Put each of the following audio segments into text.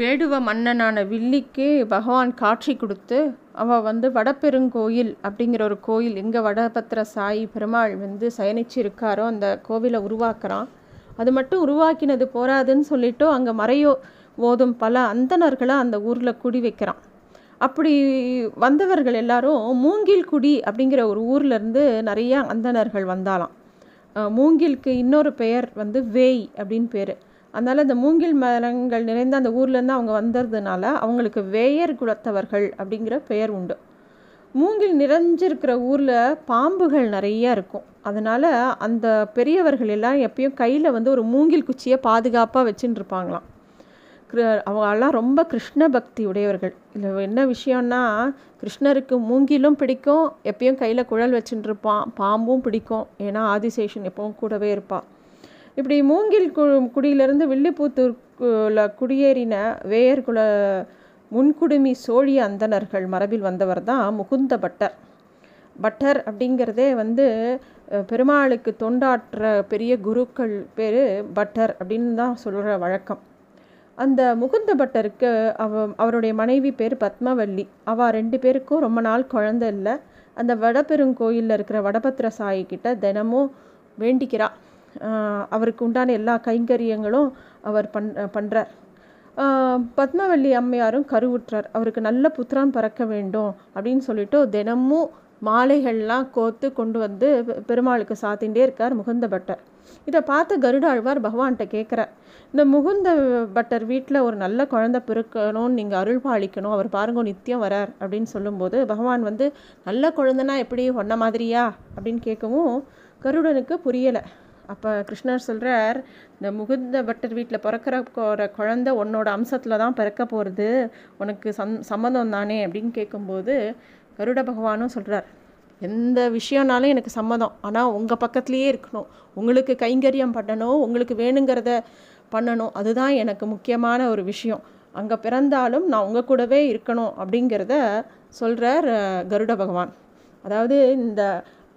வேடுவ மன்னனான வில்லிக்கு பகவான் காட்சி கொடுத்து அவள் வந்து வடபெருங்கோயில் அப்படிங்கிற ஒரு கோயில் எங்கே வடபத்திர சாயி பெருமாள் வந்து சயனிச்சு இருக்காரோ அந்த கோவிலை உருவாக்குறான். அது மட்டும் உருவாக்கினது போராதுன்னு சொல்லிட்டு அங்கே மறையோ ஓதும் பல அந்தணர்களை அந்த ஊரில் குடி வைக்கிறான். அப்படி வந்தவர்கள் எல்லாரும் மூங்கில் குடி அப்படிங்கிற ஒரு ஊர்லேருந்து நிறைய அந்தணர்கள் வந்தாலாம் மூங்கிலுக்கு இன்னொரு பெயர் வந்து வேய் அப்படின்னு பேர். அதனால் அந்த மூங்கில் மரங்கள் நிறைந்த அந்த ஊர்லேருந்து அவங்க வந்ததுனால அவங்களுக்கு வேயர் குலத்தவர்கள் அப்படிங்கிற பெயர் உண்டு. மூங்கில் நிறைஞ்சிருக்கிற ஊரில் பாம்புகள் நிறைய இருக்கும். அதனால் அந்த பெரியவர்கள் எல்லாம் எப்பயும் கையில் வந்து ஒரு மூங்கில் குச்சியை பாதுகாப்பாக வச்சுட்டு இருப்பாங்களாம். அவங்களாம் ரொம்ப கிருஷ்ண பக்தி உடையவர்கள். இதில் என்ன விஷயம்னா கிருஷ்ணருக்கு மூங்கிலும் பிடிக்கும் எப்பயும் கையில் குழல் வச்சுட்டு இருப்பான் பாம்பும் பிடிக்கும். ஏன்னா ஆதிசேஷன் எப்பவும் கூடவே இருப்பாள் இப்படி மூங்கில் கு குடியிலிருந்து வில்லிபுத்தூர்ல குடியேறின வேயர்குல முன்குடுமி சோழிய அந்தணர்கள் மரபில் வந்தவர் தான் முகுந்த பட்டர். பட்டர் அப்படிங்கிறதே வந்து பெருமாளுக்கு தொண்டாற்ற பெரிய குருக்கள் பேர் பட்டர் அப்படின்னு தான் சொல்கிற வழக்கம். அந்த முகுந்த பட்டருக்கு அவ அவருடைய மனைவி பேர் பத்மவல்லி. அவள் ரெண்டு பேருக்கும் ரொம்ப நாள் குழந்த இல்லை. அந்த வடபெருங்கோயிலில் இருக்கிற வடபத்திர சாயி கிட்ட தினமும் வேண்டிக்கிறாள் அவருக்கு உண்டான எல்லா கைங்கரியங்களும் அவர் பண் பண்ணுறார் பத்மவல்லி அம்மையாரும் கருவுற்றார். அவருக்கு நல்ல புத்திரான் பறக்க வேண்டும் அப்படின்னு சொல்லிட்டு தினமும் மாலைகள்லாம் கோத்து கொண்டு வந்து பெருமாளுக்கு சாத்தின்றே இருக்கார் முகுந்த பட்டர். இதை பார்த்து கருடாழ்வார் பகவான்கிட்ட கேட்குறார். இந்த முகுந்த பட்டர் வீட்டில் ஒரு நல்ல குழந்தை பிறக்கணும்னு நீங்கள் அருள் பாலிக்கணும். அவர் பாருங்க நித்தியம் வரார் அப்படின்னு சொல்லும்போது பகவான் வந்து நல்ல குழந்தைனா எப்படி? ஒன்ன மாதிரியா? அப்படின்னு கேட்கவும் கருடனுக்கு புரியலை. அப்போ கிருஷ்ணர் சொல்கிறார் இந்த முகுந்த பட்டர் வீட்டில் பிறக்கிற குழந்த உன்னோட அம்சத்தில் தான் பிறக்க போகிறது உனக்கு சம் சம்மதம் தானே? அப்படின்னு கேட்கும்போது கருட பகவானும் சொல்கிறார் எந்த விஷயம்னாலும் எனக்கு சம்மதம். ஆனால் உங்கள் பக்கத்துலேயே இருக்கணும். உங்களுக்கு கைங்கரியம் பண்ணணும். உங்களுக்கு வேணுங்கிறத பண்ணணும். அதுதான் எனக்கு முக்கியமான ஒரு விஷயம். அங்கே பிறந்தாலும் நான் உங்கள் கூடவே இருக்கணும். அப்படிங்கிறத சொல்கிறார் கருட பகவான். அதாவது இந்த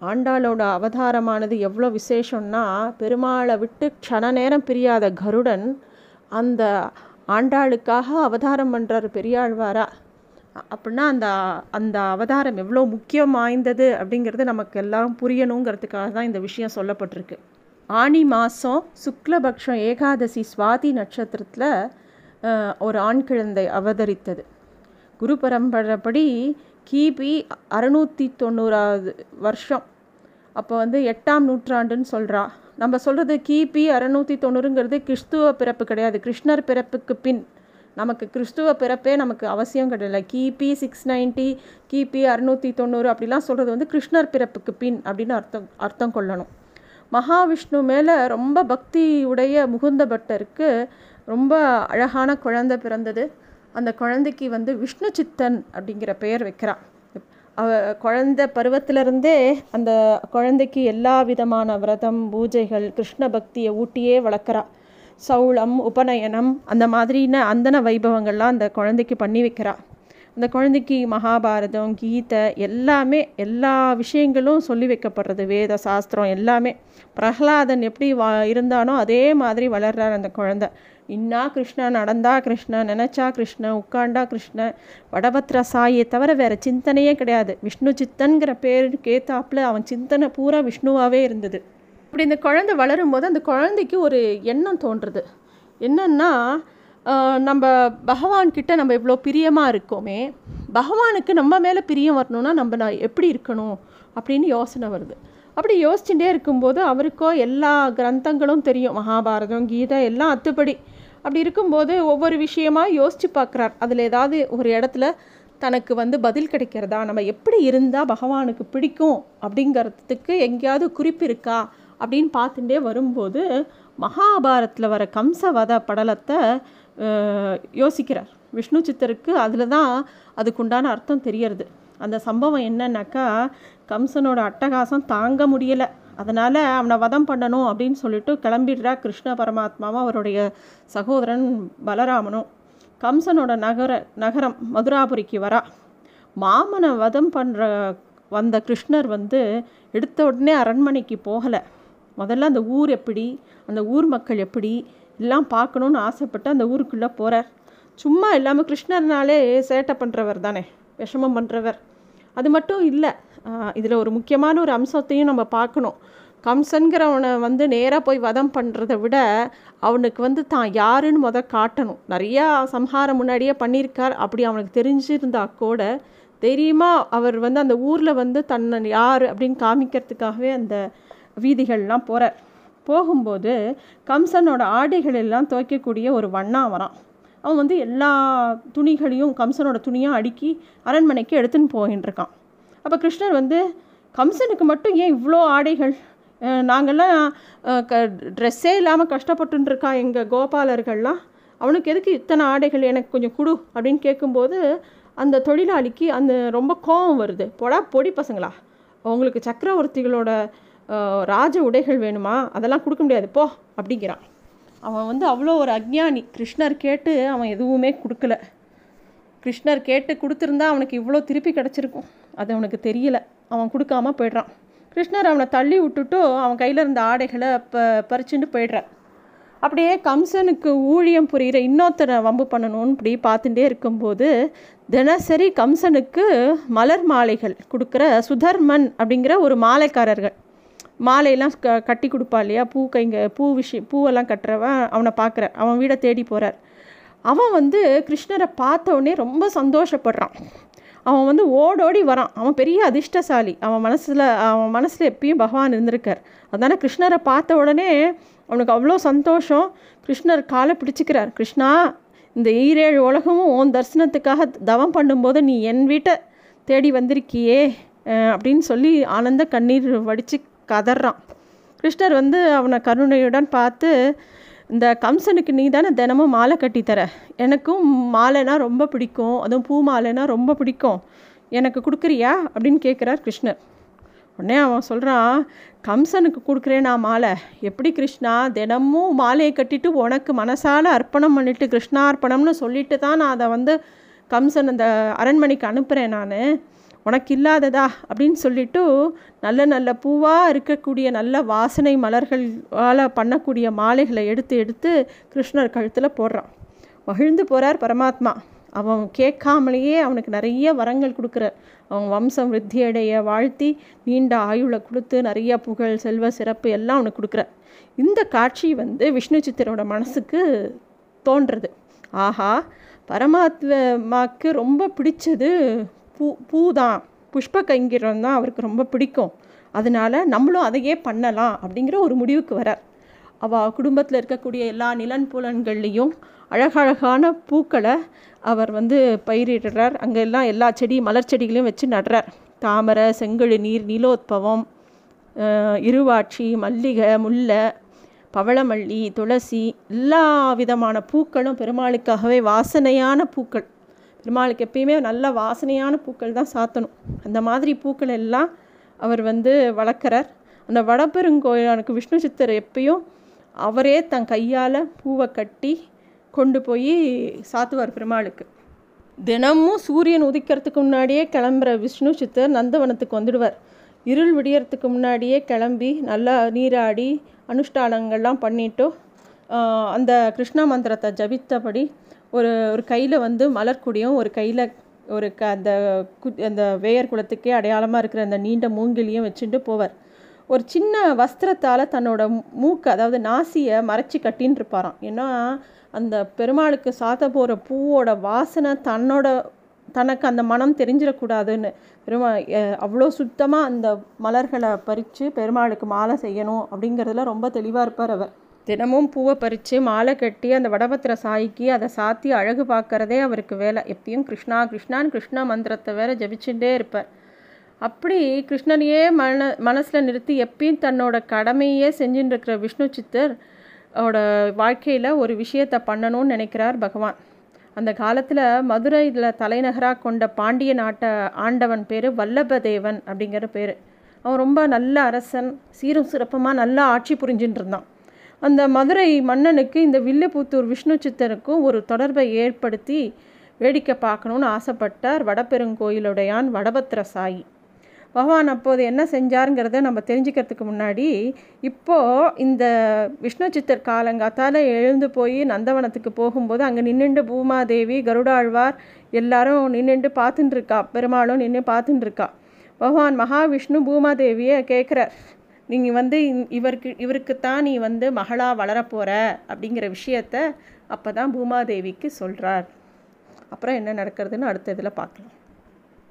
ஆண்டாளோட அவதாரமானது எவ்வளோ விசேஷம்னா பெருமாளை விட்டு க்ஷண நேரம் பிரியாத கருடன் அந்த ஆண்டாளுக்காக அவதாரம் பண்ணுறாரு பெரியாழ்வாரா. அப்படின்னா அந்த அந்த அவதாரம் எவ்வளோ முக்கியம் வாய்ந்தது அப்படிங்கிறது நமக்கு எல்லாரும் புரியணுங்கிறதுக்காக தான் இந்த விஷயம் சொல்லப்பட்டிருக்கு. ஆணி மாதம் சுக்லபக்ஷம் ஏகாதசி சுவாதி நட்சத்திரத்தில் ஒரு ஆண் குழந்தை அவதரித்தது. குரு பரம்பரைப்படி கிபி அறுநூற்றி தொண்ணூறாவது வருஷம். அப்போ வந்து எட்டாம் நூற்றாண்டுன்னு சொல்கிறா நம்ம சொல்கிறது கிபி அறநூற்றி தொண்ணூறுங்கிறது கிறிஸ்துவ பிறப்பு கிடையாது. கிருஷ்ணர் பிறப்புக்கு பின். நமக்கு கிறிஸ்துவ பிறப்பே நமக்கு அவசியம் கிடையாது கிபி சிக்ஸ் நைன்ட்டி கிபி அறுநூற்றி தொண்ணூறு அப்படிலாம் சொல்கிறது வந்து கிருஷ்ணர் பிறப்புக்கு பின் அப்படின்னு அர்த்தம் அர்த்தம் கொள்ளணும். மகாவிஷ்ணு மேலே ரொம்ப பக்தி உடைய முகுந்த பட்டருக்கு ரொம்ப அழகான குழந்தை பிறந்தது. அந்த குழந்தைக்கு வந்து விஷ்ணு சித்தன் அப்படிங்கிற பெயர் வைக்கிறான். அவ குழந்த பருவத்திலிருந்தே அந்த குழந்தைக்கு எல்லா விதமான விரதம் பூஜைகள் கிருஷ்ண பக்தியை ஊட்டியே வளர்க்குறா சௌளம் உபநயனம் அந்த மாதிரின அந்தன வைபவங்கள்லாம் அந்த குழந்தைக்கு பண்ணி வைக்கிறா அந்த குழந்தைக்கு மகாபாரதம் கீதை எல்லாமே எல்லா விஷயங்களும் சொல்லி வைக்கப்படுறது வேத சாஸ்திரம் எல்லாமே. பிரகலாதன் எப்படி வா இருந்தானோ அதே மாதிரி வளர்றார் அந்த குழந்தை. இன்னா கிருஷ்ணன் நடந்தா கிருஷ்ணன் நினச்சா கிருஷ்ண உட்காண்டா கிருஷ்ணன் வடபத்ர சாயை தவிர வேறு சிந்தனையே கிடையாது. விஷ்ணு சித்தன்கிற பேர் கேத்தாப்பில் அவன் சிந்தனை பூரா விஷ்ணுவாகவே இருந்தது. அப்படி இந்த குழந்தை வளரும் போது அந்த குழந்தைக்கு ஒரு எண்ணம் தோன்றுறது என்னன்னா நம்ம பகவான்கிட்ட நம்ம இவ்வளோ பிரியமாக இருக்கோமே பகவானுக்கு நம்ம மேலே பிரியம் வரணும்னா நம்ம நான் எப்படி இருக்கணும் அப்படின்னு யோசனை வருது. அப்படி யோசிச்சுட்டே இருக்கும்போது அவருக்கோ எல்லா கிரந்தங்களும் தெரியும். மகாபாரதம் கீதை எல்லாம் அத்துப்படி. அப்படி இருக்கும்போது ஒவ்வொரு விஷயமாக யோசித்து பார்க்குறார். அதில் ஏதாவது ஒரு இடத்துல தனக்கு வந்து பதில் கிடைக்கிறதா? நம்ம எப்படி இருந்தால் பகவானுக்கு பிடிக்கும்? அப்படிங்கிறதுக்கு எங்கேயாவது குறிப்பு இருக்கா? அப்படின்னு பார்த்துட்டே வரும்போது மகாபாரத்தில் வர கம்சவத படலத்தை யோசிக்கிறார். விஷ்ணு சித்தருக்கு அதில் தான் அதுக்குண்டான அர்த்தம் தெரியறது. அந்த சம்பவம் என்னன்னாக்கா கம்சனோட அட்டகாசம் தாங்க முடியலை. அதனால் அவனை வதம் பண்ணணும் அப்படின்னு சொல்லிட்டு கிளம்பிடுறா கிருஷ்ண பரமாத்மாவும் அவருடைய சகோதரன் பலராமனும். கம்சனோட நகர நகரம் மதுராபுரிக்கு வரா. மாமனை வதம் பண்ணுற வந்த கிருஷ்ணர் வந்து எடுத்த உடனே அரண்மனைக்கு போகலை. முதல்ல அந்த ஊர் எப்படி அந்த ஊர் மக்கள் எப்படி எல்லாம் பார்க்கணுன்னு ஆசைப்பட்டு அந்த ஊருக்குள்ளே போகிறார் சும்மா இல்லாமல் கிருஷ்ணர்னாலே சேட்டை பண்ணுறவர் தானே விஷமம் பண்ணுறவர் அது மட்டும் இல்லை இதில் ஒரு முக்கியமான ஒரு அம்சத்தையும் நம்ம பார்க்கணும். கம்சன்கிறவனை வந்து நேராக போய் வதம் பண்ணுறத விட அவனுக்கு வந்து தான் யாருன்னு முத காட்டணும். நிறையா சம்ஹாரம் முன்னாடியே பண்ணியிருக்கார். அப்படி அவனுக்கு தெரிஞ்சிருந்தா கூட தைரியமாக அவர் வந்து அந்த ஊரில் வந்து தன்னை யார் அப்படின்னு காமிக்கிறதுக்காகவே அந்த வீதிகள்லாம் போகிறார் போகும்போது கம்சனோட ஆடைகள் எல்லாம் துவைக்கக்கூடிய ஒரு வண்ணா வரான் அவன் வந்து எல்லா துணிகளையும் கம்சனோட துணியாக அடுக்கி அரண்மனைக்கு எடுத்துன்னு போயின்னு இருக்கான் அப்போ கிருஷ்ணர் வந்து கம்சனுக்கு மட்டும் ஏன் இவ்வளோ ஆடைகள்? நாங்கள்லாம் க ட்ரெஸ்ஸே இல்லாமல் கஷ்டப்பட்டுருக்கா எங்கள் கோபாலர்கள்லாம்? அவனுக்கு எதுக்கு இத்தனை ஆடைகள்? எனக்கு கொஞ்சம் கொடு அப்படின்னு கேட்கும்போது அந்த தொழிலாளிக்கு அந்த ரொம்ப கோபம் வருது. பொடா பொடி பசங்களா. உங்களுக்கு சக்கரவர்த்திகளோட ராஜ உடைகள் வேணுமா? அதெல்லாம் கொடுக்க முடியாது. போ அப்படிங்கிறான். அவன் வந்து அவ்வளோ ஒரு அக்ஞானி கிருஷ்ணர் கேட்டு அவன் எதுவுமே கொடுக்கல. கிருஷ்ணர் கேட்டு கொடுத்துருந்தா அவனுக்கு இவ்வளோ திருப்பி கிடச்சிருக்கும். அது அவனுக்கு தெரியல. அவன் கொடுக்காம போய்ட்றான். கிருஷ்ணர் அவனை தள்ளி விட்டுட்டு அவன் கையில் இருந்த ஆடைகளை ப பறிச்சுட்டு போய்ட்றான் அப்படியே கம்சனுக்கு ஊழியம் புரிகிற இன்னொருத்தரை வம்பு பண்ணணும்னு இப்படி பார்த்துட்டே இருக்கும்போது தினசரி கம்சனுக்கு மலர் மாலைகள் கொடுக்குற சுதர்மன் அப்படிங்கிற ஒரு மாலைக்காரர்கள். மாலையெல்லாம் க கட்டி கொடுப்பா இல்லையா? பூ கைங்க பூ விஷயம் பூவெல்லாம் கட்டுறவன் அவனை பார்க்குற அவன் வீடை தேடி போகிறார் அவன் வந்து கிருஷ்ணரை பார்த்த உடனே ரொம்ப சந்தோஷப்படுறான். அவன் வந்து ஓடோடி வரான். அவன் பெரிய அதிர்ஷ்டசாலி. அவன் மனசில் அவன் மனசில் எப்பயும் பகவான் இருந்திருக்கார். அதனால் கிருஷ்ணரை பார்த்த உடனே அவனுக்கு அவ்வளோ சந்தோஷம். கிருஷ்ணர் காலை பிடிச்சிக்கிறார். கிருஷ்ணா இந்த ஈரேழு உலகமும் உன் தரிசனத்துக்காக தவம் பண்ணும்போது நீ என் வீட்டை தேடி வந்திருக்கியே அப்படின்னு சொல்லி ஆனந்த கண்ணீர் வடித்து கதறான். கிருஷ்ணர் வந்து அவனை கருணையுடன் பார்த்து இந்த கம்சனுக்கு நீ தானே தினமும் மாலை கட்டித்தர எனக்கும் மாலைனா ரொம்ப பிடிக்கும். அதுவும் பூ மாலைனா ரொம்ப பிடிக்கும். எனக்கு கொடுக்குறியா? அப்படின்னு கேட்குறார் கிருஷ்ணர். உடனே அவன் சொல்கிறான் கம்சனுக்கு கொடுக்குறேன் நான் மாலை? எப்படி கிருஷ்ணா? தினமும் மாலையை கட்டிட்டு உனக்கு மனசால் அர்ப்பணம் பண்ணிட்டு கிருஷ்ணார்ப்பணம்னு சொல்லிட்டு தான் நான் அதை வந்து கம்சன் அந்த அரண்மனைக்கு அனுப்புகிறேன் நான். உனக்கு இல்லாததா அப்படின்னு சொல்லிட்டு நல்ல நல்ல பூவாக இருக்கக்கூடிய நல்ல வாசனை மலர்களால் பண்ணக்கூடிய மாலைகளை எடுத்து எடுத்து கிருஷ்ணர் கழுத்தில் போடுறான். மகிழ்ந்து போகிறார் பரமாத்மா. அவன் கேட்காமலேயே அவனுக்கு நிறைய வரங்கள் கொடுக்குறார். அவன் வம்சம் விருத்தியடைய வாழ்த்தி நீண்ட ஆயுளை கொடுத்து நிறைய புகழ் செல்வ சிறப்பு எல்லாம் அவனுக்கு கொடுக்குறார். இந்த காட்சி வந்து விஷ்ணு சித்தரோட மனசுக்கு தோன்றுறது. ஆஹா பரமாத்மாக்கு ரொம்ப பிடிச்சது பூ பூ தான் புஷ்ப கைங்கிரம் தான் அவருக்கு ரொம்ப பிடிக்கும். அதனால் நம்மளும் அதையே பண்ணலாம் அப்படிங்கிற ஒரு முடிவுக்கு வரார். அவள் குடும்பத்தில் இருக்கக்கூடிய எல்லா நிலன் புலன்கள்லேயும் அழகழகான பூக்களை அவர் வந்து பயிரிடுறார். அங்கே எல்லாம் எல்லா செடி மலர் செடிகளையும் வச்சு நடுறார். தாமரை செங்கழு நீர் நீலோத்பவம் இருவாட்சி மல்லிகை முல்லை பவளமல்லி துளசி எல்லா விதமான பூக்களும் பெருமாளுக்காகவே வாசனையான பூக்கள். பெருமாளுக்கு எப்பயுமே நல்ல வாசனையான பூக்கள் தான் சாத்தணும். அந்த மாதிரி பூக்கள் எல்லாம் அவர் வந்து வளர்க்குறார். அந்த வடபெருங்கோயிலுக்கு விஷ்ணு சித்தர் எப்பயும் அவரே தன் கையால் பூவை கட்டி கொண்டு போய் சாத்துவார் பெருமாளுக்கு. தினமும் சூரியன் உதிக்கிறதுக்கு முன்னாடியே கிளம்புற விஷ்ணு சித்தர் நந்தவனத்துக்கு வந்துடுவார். இருள் விடியறதுக்கு முன்னாடியே கிளம்பி நல்லா நீராடி அனுஷ்டானங்கள்லாம் பண்ணிவிட்டு அந்த கிருஷ்ணா மந்திரத்தை ஜபித்தபடி ஒரு ஒரு கையில் வந்து மலர்க்குடியும் ஒரு கையில் ஒரு க அந்த கு அந்த வேயர் குளத்துக்கே அடையாளமாக இருக்கிற அந்த நீண்ட மூங்கிலியும் வச்சுட்டு போவார். ஒரு சின்ன வஸ்திரத்தால் தன்னோட மூக்கு அதாவது நாசியை மறைச்சி கட்டின்னு இருப்பாராம். ஏன்னா அந்த பெருமாளுக்கு சாத்த போகிற பூவோட வாசனை தன்னோட தனக்கு அந்த மனம் தெரிஞ்சிடக்கூடாதுன்னு. பெருமா அவ்வளோ சுத்தமாக அந்த மலர்களை பறித்து பெருமாளுக்கு மாலை செய்யணும் அப்படிங்கிறதுல ரொம்ப தெளிவாக இருப்பார் அவர். தினமும் பூவை பறித்து மாலை கட்டி அந்த வடபத்திர சாய்க்கு அதை சாத்தி அழகு பார்க்குறதே அவருக்கு வேலை. எப்பயும் கிருஷ்ணா கிருஷ்ணான்னு கிருஷ்ணா மந்திரத்தை வேற ஜபிச்சுட்டே இருப்பார். அப்படி கிருஷ்ணனையே மன மனசில் நிறுத்தி எப்பயும் தன்னோட கடமையே செஞ்சுட்டு இருக்கிற விஷ்ணு சித்தர் வாழ்க்கையில் ஒரு விஷயத்தை பண்ணணும்னு நினைக்கிறார் பகவான். அந்த காலத்தில் மதுரையில் தலைநகராக கொண்ட பாண்டிய நாட்டை ஆண்டவன் பேர் வல்லபதேவன் அப்படிங்கிற பேர். அவன் ரொம்ப நல்ல அரசன் சீரும் சிறப்பமாக நல்லா ஆட்சி புரிஞ்சுட்டு இருந்தான். அந்த மதுரை மன்னனுக்கு இந்த வில்லுபுத்தூர் விஷ்ணு சித்தருக்கும் ஒரு தொடர்பை ஏற்படுத்தி வேடிக்கை பார்க்கணுன்னு ஆசைப்பட்டார் வடபெருங்கோயிலுடையான் வடபத்திர சாயி. பகவான் அப்போது என்ன செஞ்சாருங்கிறத நம்ம தெரிஞ்சுக்கிறதுக்கு முன்னாடி இப்போது இந்த விஷ்ணு சித்தர் காலங்காத்தால் எழுந்து போய் நந்தவனத்துக்கு போகும்போது அங்கே நின்றுண்டு பூமாதேவி கருடாழ்வார் எல்லாரும் நின்றுண்டு பார்த்துட்டுருக்கா பெருமாளும் நின்று பார்த்துட்டுருக்கா பகவான் மகாவிஷ்ணு பூமாதேவியை கேட்குறார் நீங்கள் வந்து இவருக்கு இவருக்குத்தான் நீ வந்து மகளாக வளரப்போகிற அப்படிங்கிற விஷயத்த அப்போ தான் பூமாதேவிக்கு சொல்கிறார் அப்புறம் என்ன நடக்கிறதுன்னு அடுத்த இதில் பார்க்கலாம்.